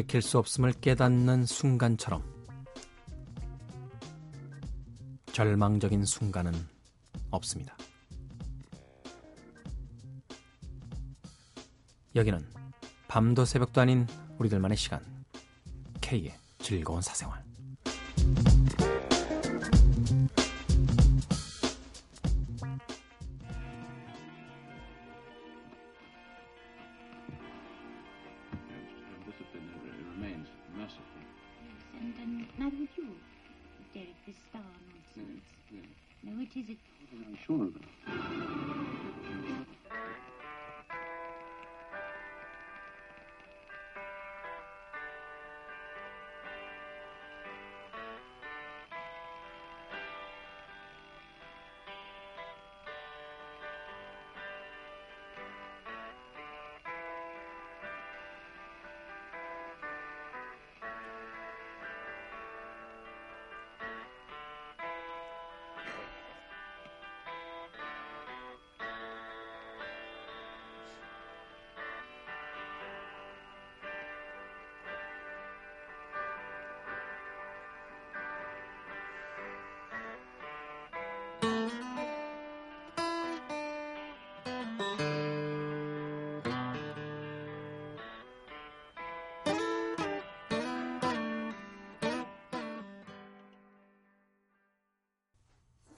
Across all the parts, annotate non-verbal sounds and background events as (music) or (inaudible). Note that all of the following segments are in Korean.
돌이킬 수 없음을 깨닫는 순간처럼 절망적인 순간은 없습니다. 여기는 밤도 새벽도 아닌 우리들만의 시간 K의 즐거운 사생활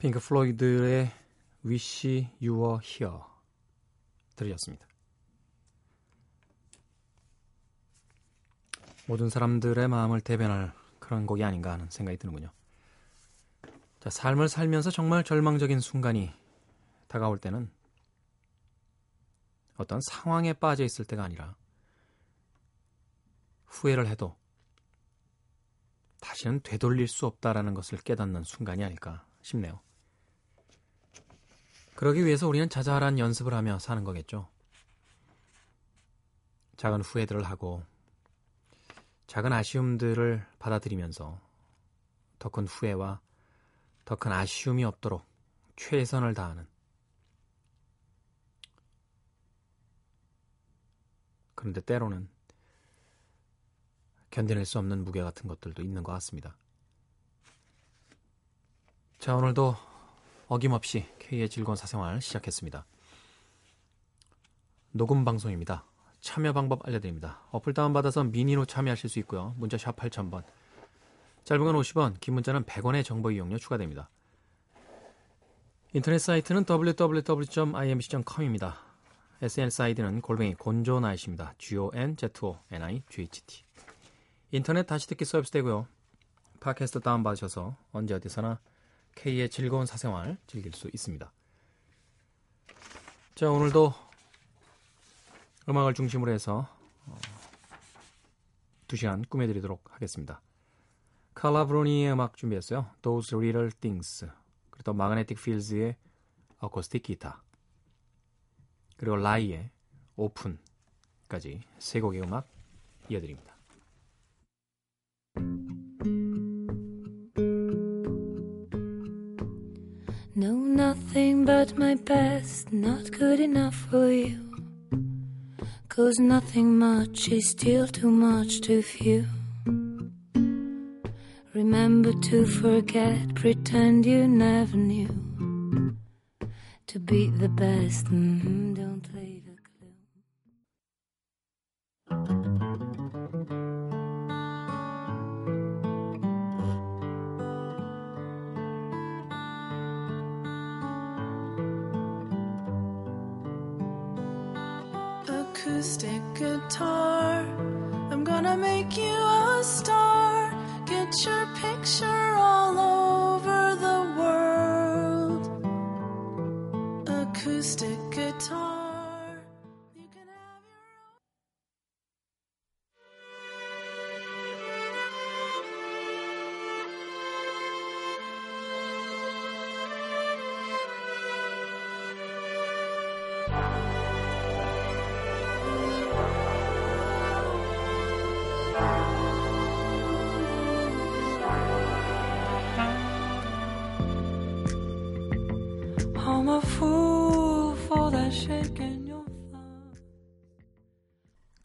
핑크 플로이드의 Wish You Were Here 들으셨습니다. 모든 사람들의 마음을 대변할 그런 곡이 아닌가 하는 생각이 드는군요. 자, 삶을 살면서 정말 절망적인 순간이 다가올 때는 어떤 상황에 빠져 있을 때가 아니라 후회를 해도 다시는 되돌릴 수 없다라는 것을 깨닫는 순간이 아닐까 싶네요. 그러기 위해서 우리는 자잘한 연습을 하며 사는 거겠죠. 작은 후회들을 하고 작은 아쉬움들을 받아들이면서 더 큰 후회와 더 큰 아쉬움이 없도록 최선을 다하는 그런데 때로는 견뎌낼 수 없는 무게 같은 것들도 있는 것 같습니다. 자, 오늘도 어김없이 K의 즐거운 사생활 시작했습니다. 녹음 방송입니다. 참여 방법 알려드립니다. 어플 다운받아서 미니로 참여하실 수 있고요. 문자 샵 8000번. 짧은 건 50원, 긴 문자는 100원의 정보 이용료 추가됩니다. 인터넷 사이트는 www.imc.com입니다. SNS 아이디는 골뱅이 곤조나이십니다. G-O-N-Z-O-N-I-G-H-T 인터넷 다시 듣기 서비스 되고요. 팟캐스트 다운받으셔서 언제 어디서나 K의 즐거운 사생활 즐길 수 있습니다. 자, 오늘도 음악을 중심으로 해서 어, 2시간 꾸며드리도록 하겠습니다. 칼라 브로니의 음악 준비했어요. Those Little Things 그리고 또 마그네틱 필즈의 어코스틱 기타 그리고 라이의 오픈까지 세 곡의 음악 이어드립니다. Nothing but my best, not good enough for you. Cause nothing much is still too much to few. Remember to forget, pretend you never knew. To be the best, mm, don't the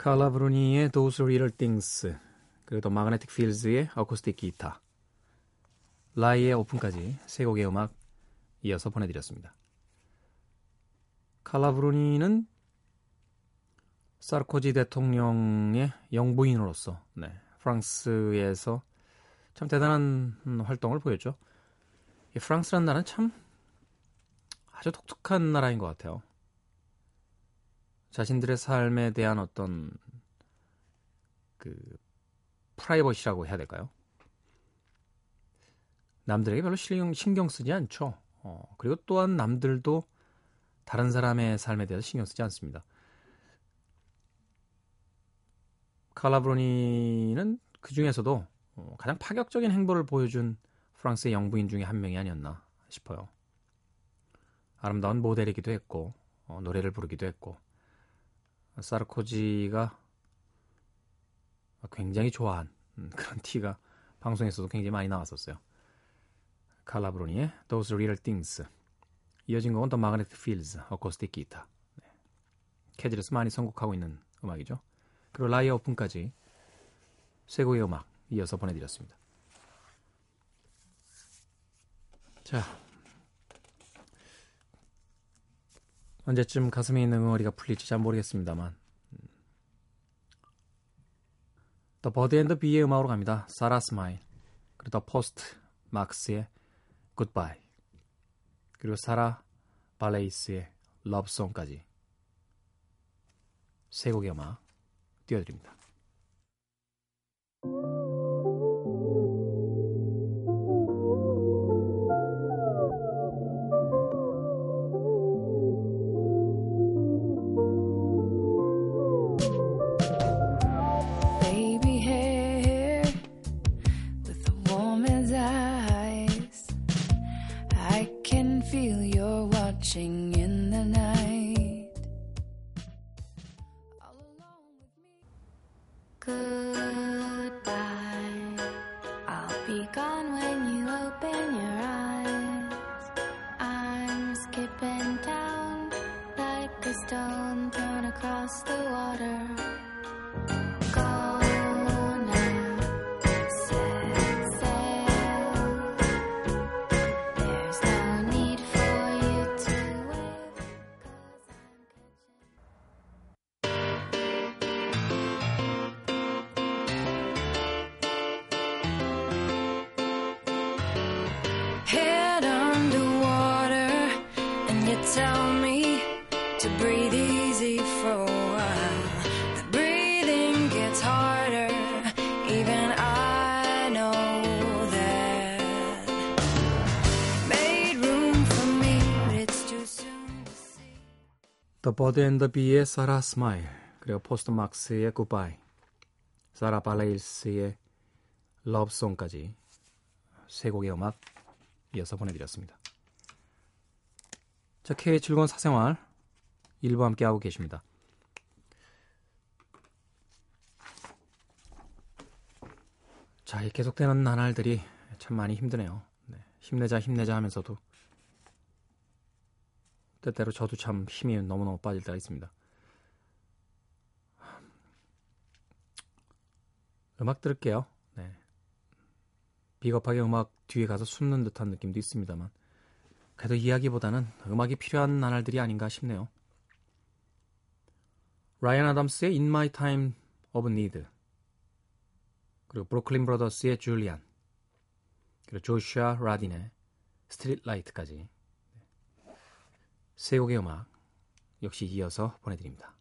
칼라 브루니의 Those Little Things 그리고 또 마그네틱 필즈의 어쿠스틱 기타 라이의 오픈까지 세 곡의 음악 이어서 보내드렸습니다. 칼라 브루니는 사르코지 대통령의 영부인으로서 네, 프랑스에서 참 대단한 활동을 보였죠. 이 프랑스라는 나라는 참 아주 독특한 나라인 것 같아요. 자신들의 삶에 대한 어떤 그 프라이버시라고 해야 될까요? 남들에게 별로 신경, 신경 쓰지 않죠. 어, 그리고 또한 남들도 다른 사람의 삶에 대해서 신경 쓰지 않습니다. 칼라브로니는 그 중에서도 어, 가장 파격적인 행보를 보여준 프랑스의 영부인 중에 한 명이 아니었나 싶어요. 아름다운 모델이기도 했고 어, 노래를 부르기도 했고 사르코지가 굉장히 좋아한 음, 그런 티가 방송에서도 굉장히 많이 나왔었어요. 칼라 브루니의 Those Little Things 이어진 곡은 The Magnetic Fields Acoustic Guitar 네. 캐즐에서 많이 선곡하고 있는 음악이죠. 그리고 라이어 오픈까지 세 곡의 음악 이어서 보내드렸습니다. 자 언제쯤 가슴에 있는 응어리가 풀릴지 잘 모르겠습니다만 The Bird and the Bee의 음악으로 갑니다. Sara Smile 그리고 The Postmarks의 Goodbye 그리고 사라 바렐리스의 Love Song까지 세 곡의 음악 띄워드립니다. Ching in the night. The Bird and the Bee의 Sara Smile 그리고 Postmarks의 Goodbye 사라 바렐리스의 Love Song까지 세 곡의 음악 이어서 보내드렸습니다. 자, K의 즐거운 사생활 일부 함께하고 계십니다. 자, 이 계속되는 나날들이 참 많이 힘드네요. 네, 힘내자 힘내자 하면서도 때때로 저도 참 힘이 너무너무 빠질 때가 있습니다. 음악 들을게요. 네. 비겁하게 음악 뒤에 가서 숨는 듯한 느낌도 있습니다만 그래도 이야기보다는 음악이 필요한 나날들이 아닌가 싶네요. 라이언 아담스의 In My Time of Need 그리고 브로클린 브로더스의 줄리안 그리고 조슈아 라딘의 스트릿 라이트까지 세 곡의 음악 역시 이어서 보내드립니다.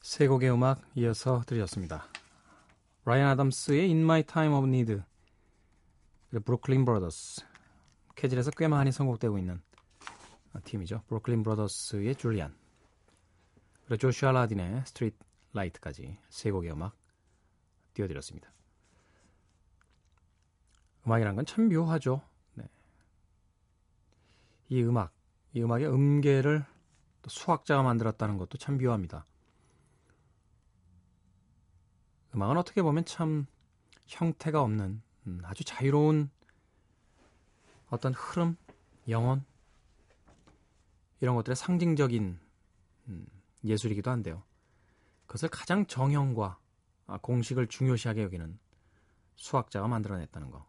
세 곡의 음악 이어서 들으셨습니다. 라이언 아담스의 In My Time of Need 그리고 Brooklyn Brothers 캐즐에서 꽤 많이 선곡되고 있는 팀이죠. Brooklyn Brothers의 Julian 그리고 조슈아 라딘의 Street Light까지 세 곡의 음악 띄워드렸습니다. 음악이란 건 참 묘하죠. 네. 이 음악, 이 음악의 음계를 또 수학자가 만들었다는 것도 참 묘합니다. 음악은 어떻게 보면 참 형태가 없는 음, 아주 자유로운 어떤 흐름, 영혼 이런 것들의 상징적인 음, 예술이기도 한데요. 그것을 가장 정형과 아, 공식을 중요시하게 여기는 수학자가 만들어냈다는 거.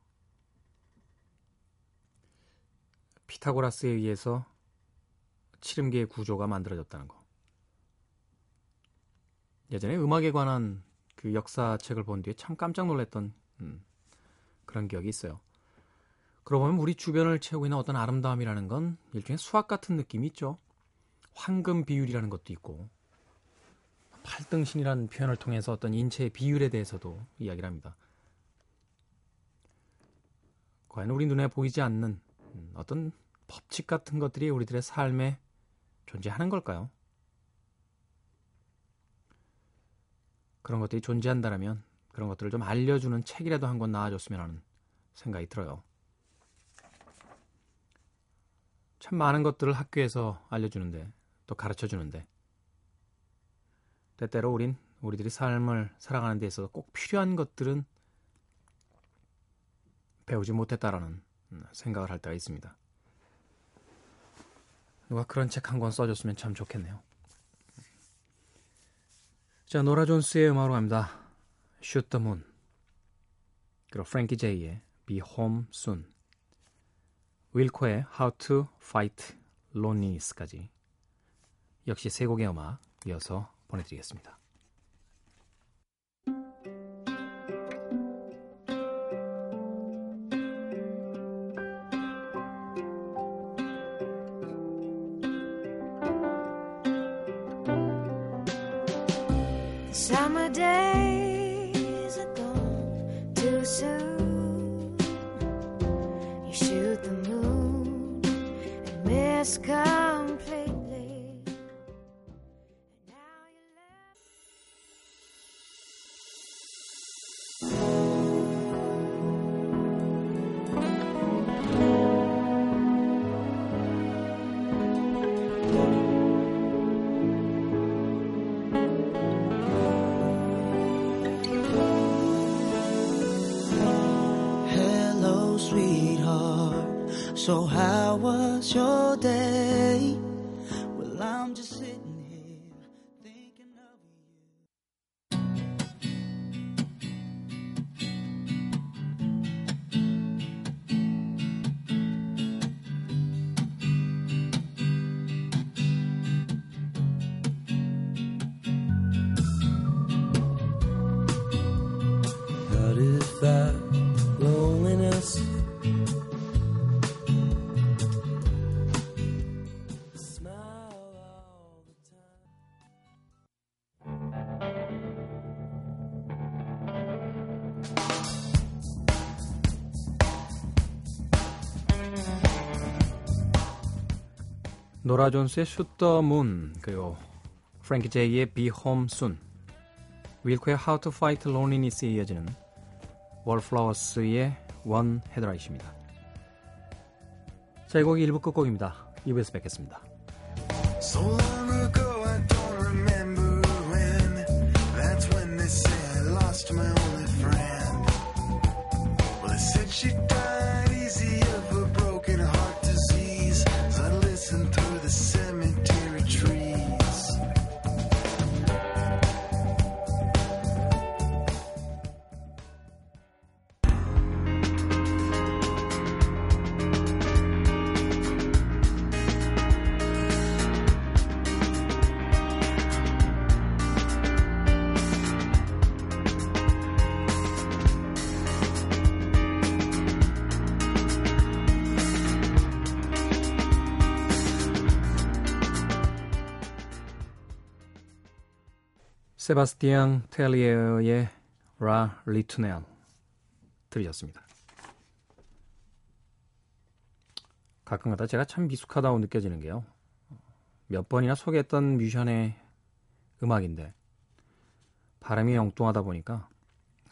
피타고라스에 의해서 칠음계의 구조가 만들어졌다는 거. 예전에 음악에 관한 그 역사책을 본 뒤에 참 깜짝 놀랐던 음, 그런 기억이 있어요. 그러고 보면 우리 주변을 채우고 있는 어떤 아름다움이라는 건 일종의 수학 같은 느낌이 있죠. 황금 비율이라는 것도 있고 팔등신이라는 표현을 통해서 어떤 인체의 비율에 대해서도 이야기를 합니다. 과연 우리 눈에 보이지 않는 음, 어떤 법칙 같은 것들이 우리들의 삶에 존재하는 걸까요? 그런 것들이 존재한다면 그런 것들을 좀 알려주는 책이라도 한 권 나와줬으면 하는 생각이 들어요. 참 많은 것들을 학교에서 알려주는데 또 가르쳐 주는데 때때로 우린 우리들이 삶을 살아가는 데 있어서 꼭 필요한 것들은 배우지 못했다라는 생각을 할 때가 있습니다. 누가 그런 책 한 권 써줬으면 참 좋겠네요. 자, 노라 존스의 음악으로 갑니다. Shoot the Moon. 그리고 프랭키 제이의 Be Home Soon. 윌코의 How to Fight Loneliness까지 역시 세 곡의 음악 이어서 보내드리겠습니다. has complete. 노라 존스의 the Moon 그리고 프랭키 제이의 Be Home Soon 윌코의 How to Fight Loneliness에 이어지는 월플라워스의 One Headlight입니다. 자, 이 곡이 1부 끝곡입니다. 2부에서 뵙겠습니다. So long ago, I don't remember when. That's when they say I lost my only friend. Well, they said she died 세바스티앙 텔리에의 라 리투넬 들으셨습니다. 가끔가다 제가 참 미숙하다고 느껴지는 게요. 몇 번이나 소개했던 뮤지션의 음악인데 발음이 엉뚱하다 보니까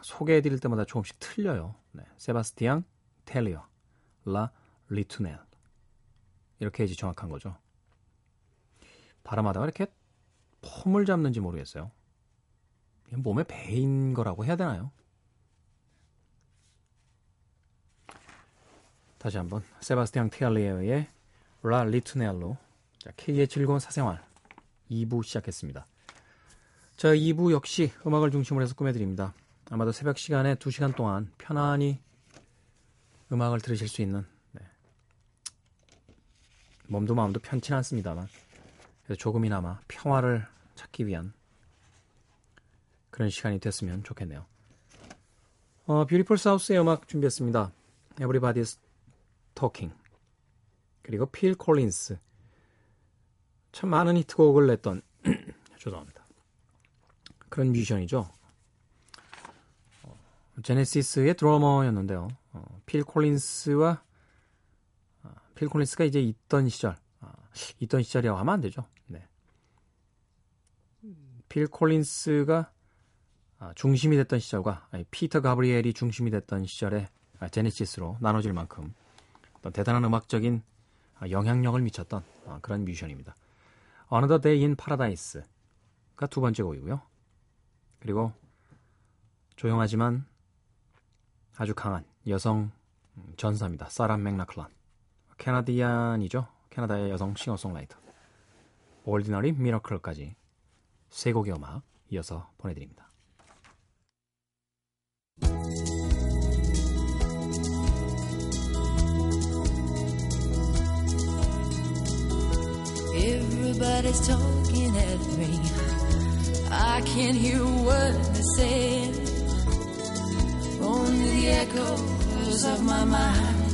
소개해드릴 때마다 조금씩 틀려요. 네, 세바스티앙 텔리어 라 리투넬 이렇게 해야지 정확한 거죠. 발음하다가 이렇게 폼을 잡는지 모르겠어요. 몸에 배인 거라고 해야 되나요? 다시 한번 세바스티앙 텔리어의 라 리투넬로 자, K의 즐거운 사생활 2부 시작했습니다. 자, 2부 역시 음악을 중심으로 해서 꾸며드립니다. 아마도 새벽 시간에 2시간 동안 편안히 음악을 들으실 수 있는 네. 몸도 마음도 편치 않습니다만 그래서 조금이나마 평화를 찾기 위한 그런 시간이 됐으면 좋겠네요. 어, 뷰티풀 사우스의 음악 준비했습니다. Everybody's Talking 그리고 필 콜린스 참 많은 히트곡을 냈던 (clears throat) 죄송합니다. 그런 뮤지션이죠. 어, 제네시스의 드러머였는데요. 어, 필 콜린스와 아, 필 콜린스가 이제 있던 시절, 아, 있던 시절이라고 하면 안 되죠. 네. 필 콜린스가 아, 중심이 됐던 시절과 피터 가브리엘이 중심이 됐던 시절에 아, 제네시스로 나눠질 만큼 대단한 음악적인 아, 영향력을 미쳤던 아, 그런 뮤지션입니다. Another Day in Paradise가 두 번째 곡이고요. 그리고 조용하지만 아주 강한 여성 전사입니다. 사라 맥락클란. 캐나디안이죠. 캐나다의 여성 싱어송라이터. Ordinary Miracle까지 세 곡의 음악 이어서 보내드립니다. Everybody's talking at me. I can't hear what they're saying. Only the echoes of my mind.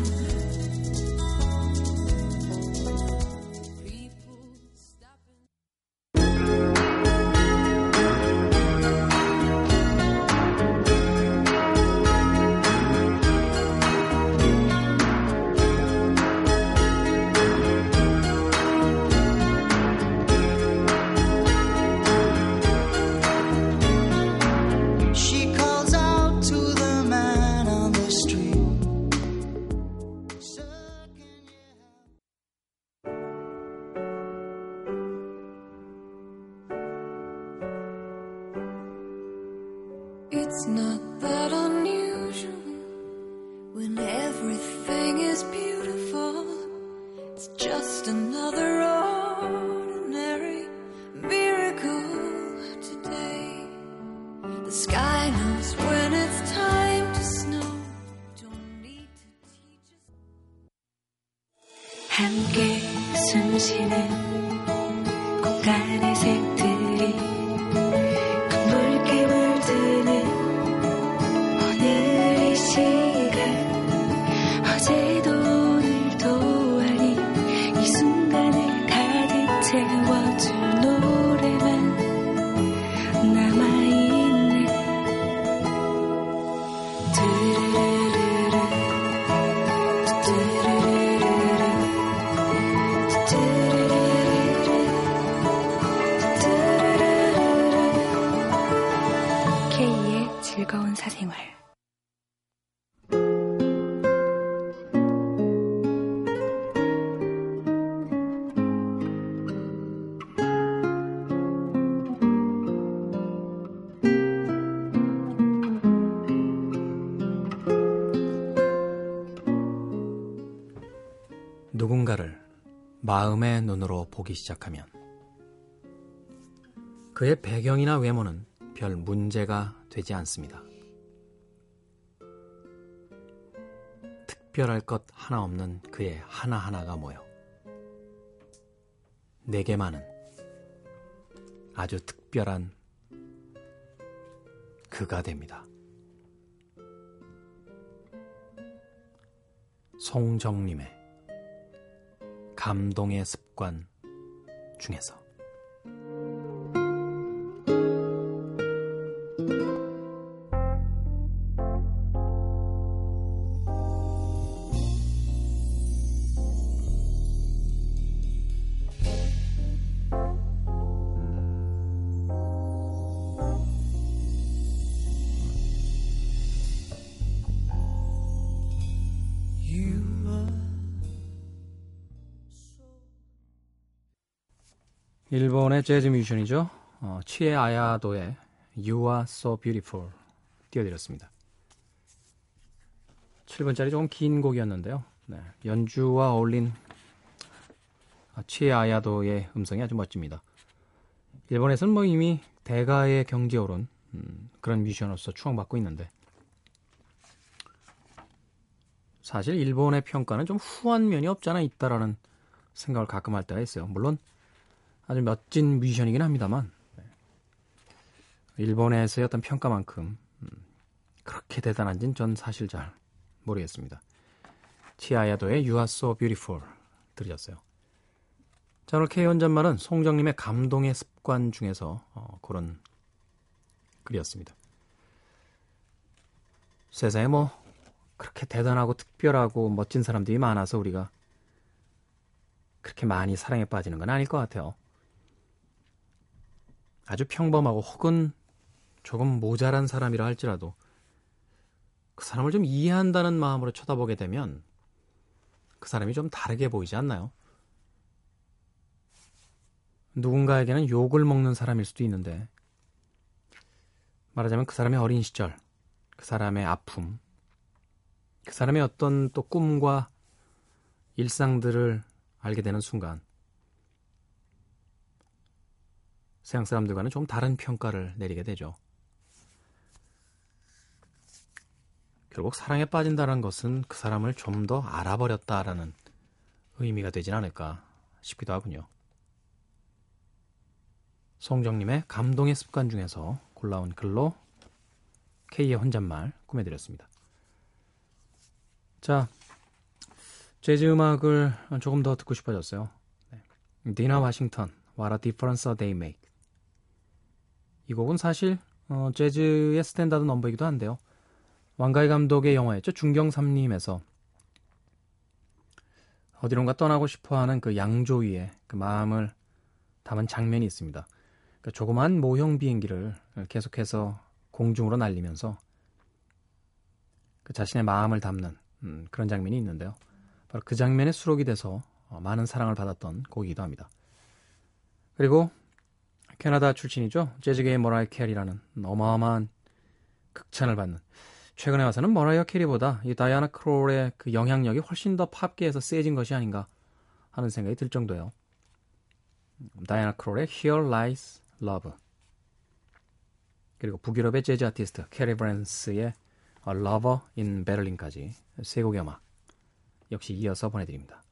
마음의 눈으로 보기 시작하면 그의 배경이나 외모는 별 문제가 되지 않습니다. 특별할 것 하나 없는 그의 하나하나가 모여 내게만은 아주 특별한 그가 됩니다. 송정림의 감동의 습관 중에서 일본의 재즈 뮤지션이죠. 어, 치에 아야도의 You Are So Beautiful 띄워드렸습니다. 7분짜리 조금 긴 곡이었는데요. 네, 연주와 어울린 아, 치에 아야도의 음성이 아주 멋집니다. 일본에서는 뭐 이미 대가의 오른 음, 그런 뮤지션으로서 추앙받고 있는데 사실 일본의 평가는 좀 후한 면이 없잖아 있다라는 생각을 가끔 할 때가 있어요. 물론 아주 멋진 뮤지션이긴 합니다만 네. 일본에서의 어떤 평가만큼 음, 그렇게 대단한지는 전 사실 잘 모르겠습니다. 치아야도의 You Are So Beautiful 들으셨어요. 자 오늘 K 원잔말은 송정님의 감동의 습관 중에서 어, 그런 글이었습니다. 세상에 뭐 그렇게 대단하고 특별하고 멋진 사람들이 많아서 우리가 그렇게 많이 사랑에 빠지는 건 아닐 것 같아요. 아주 평범하고 혹은 조금 모자란 사람이라 할지라도 그 사람을 좀 이해한다는 마음으로 쳐다보게 되면 그 사람이 좀 다르게 보이지 않나요? 누군가에게는 욕을 먹는 사람일 수도 있는데 말하자면 그 사람의 어린 시절, 그 사람의 아픔, 그 사람의 어떤 또 꿈과 일상들을 알게 되는 순간 세상 사람들과는 좀 다른 평가를 내리게 되죠. 결국 사랑에 빠진다는 것은 그 사람을 좀 더 알아버렸다라는 의미가 되진 않을까 싶기도 하군요. 송정림의 감동의 습관 중에서 골라온 글로 K의 혼잣말 꾸며드렸습니다. 자, 재즈 음악을 조금 더 듣고 싶어졌어요. 네. 디나 와싱턴, What a Difference a Day Make. 이 곡은 사실 어, 재즈의 스탠다드 넘버이기도 한데요. 왕가위 감독의 영화였죠. 중경삼림에서 어디론가 떠나고 싶어하는 그 양조위의 그 마음을 담은 장면이 있습니다. 그 조그만 모형 비행기를 계속해서 공중으로 날리면서 그 자신의 마음을 담는 음, 그런 장면이 있는데요. 바로 그 장면에 수록이 돼서 어, 많은 사랑을 받았던 곡이기도 합니다. 그리고 캐나다 출신이죠. 재즈계의 머라이 캐리라는 어마어마한 극찬을 받는 최근에 와서는 머라이어 캐리보다 이 다이아나 크롤의 그 영향력이 훨씬 더 팝계에서 세진 것이 아닌가 하는 생각이 들 정도예요. 다이아나 크롤의 Here Lies Love 그리고 북유럽의 재즈 아티스트 캐리 브랜스의 A Lover in Berlin까지 세 곡의 음악 역시 이어서 보내드립니다.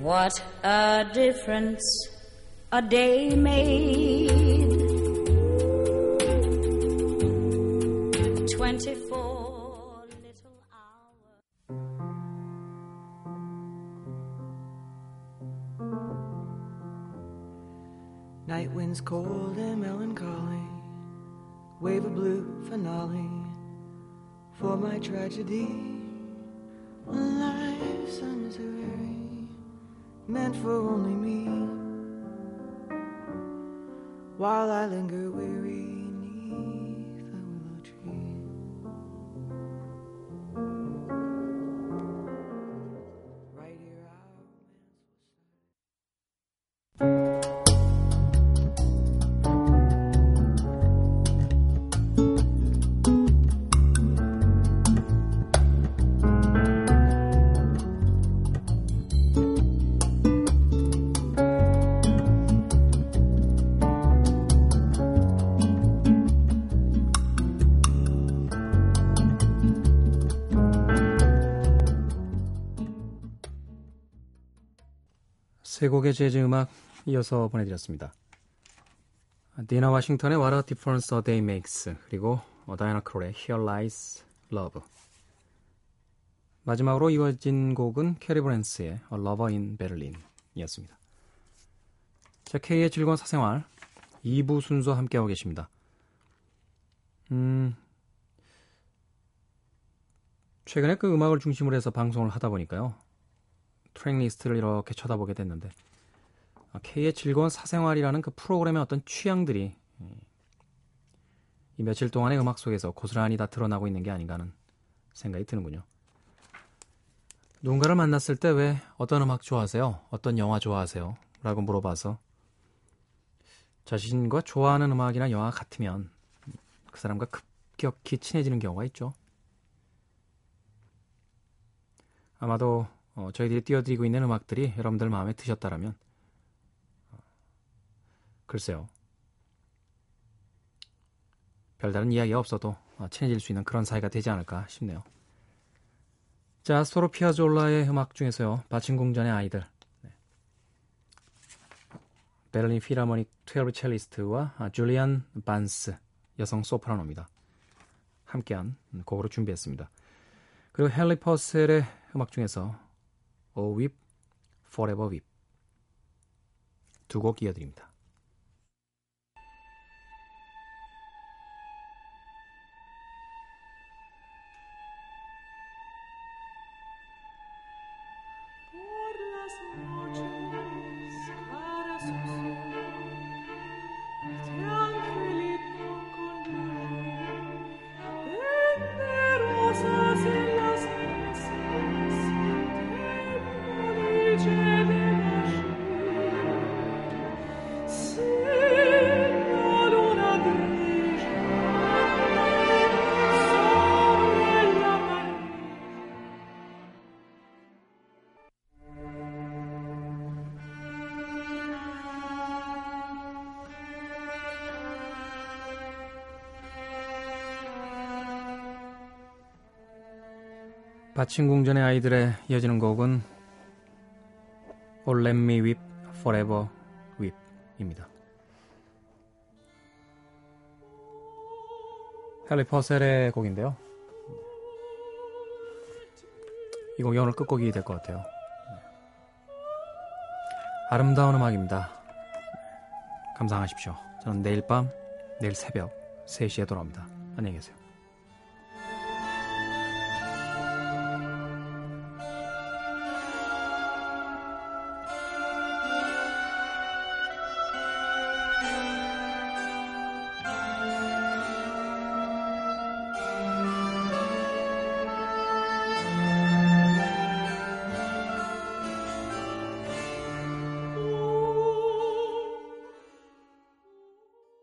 What a difference a day made. Twenty-four little hours. Night winds cold and melancholy, wave a blue finale for my tragedy. Life's a misery meant for only me. While I linger weary 세 곡의 재즈 음악 이어서 보내드렸습니다. 디나 와싱턴의 What a Difference a Day Makes 그리고 다이아나 크롤의 Here Lies Love 마지막으로 이어진 곡은 캐리 브랜스의 A Lover in Berlin 이었습니다. 자, K의 즐거운 사생활 2부 순서 함께하고 계십니다. 음, 최근에 그 음악을 중심으로 해서 방송을 하다 보니까요. 트랙 리스트를 이렇게 쳐다보게 됐는데 K의 즐거운 사생활이라는 그 프로그램의 어떤 취향들이 이 며칠 동안의 음악 속에서 고스란히 다 드러나고 있는 게 아닌가 하는 생각이 드는군요. 누군가를 만났을 때 왜 어떤 음악 좋아하세요? 어떤 영화 좋아하세요? 라고 물어봐서 자신과 좋아하는 음악이나 영화가 같으면 그 사람과 급격히 친해지는 경우가 있죠. 아마도 어, 저희들이 띄워드리고 있는 음악들이 여러분들 마음에 드셨다라면 어, 글쎄요. 별다른 이야기가 없어도 어, 친해질 수 있는 그런 사이가 되지 않을까 싶네요. 자, 아스토르 피아졸라의 음악 중에서요. 바친궁전의 아이들. 네. 베를린 필하모닉 Twelve 첼리스트와 아, 줄리안 반스 여성 소프라노입니다. 함께한 곡으로 준비했습니다. 그리고 헨리 퍼셀의 음악 중에서 Oh Weep, Forever Weep 두 곡 이어드립니다. 바친궁전의 아이들의 이어지는 곡은 All Let Me Weep, Forever Weep입니다. 헨리 퍼셀의 곡인데요. 이 곡이 오늘 끝곡이 될 것 같아요. 아름다운 음악입니다. 감상하십시오. 저는 내일 밤, 내일 새벽 3시에 돌아옵니다. 안녕히 계세요.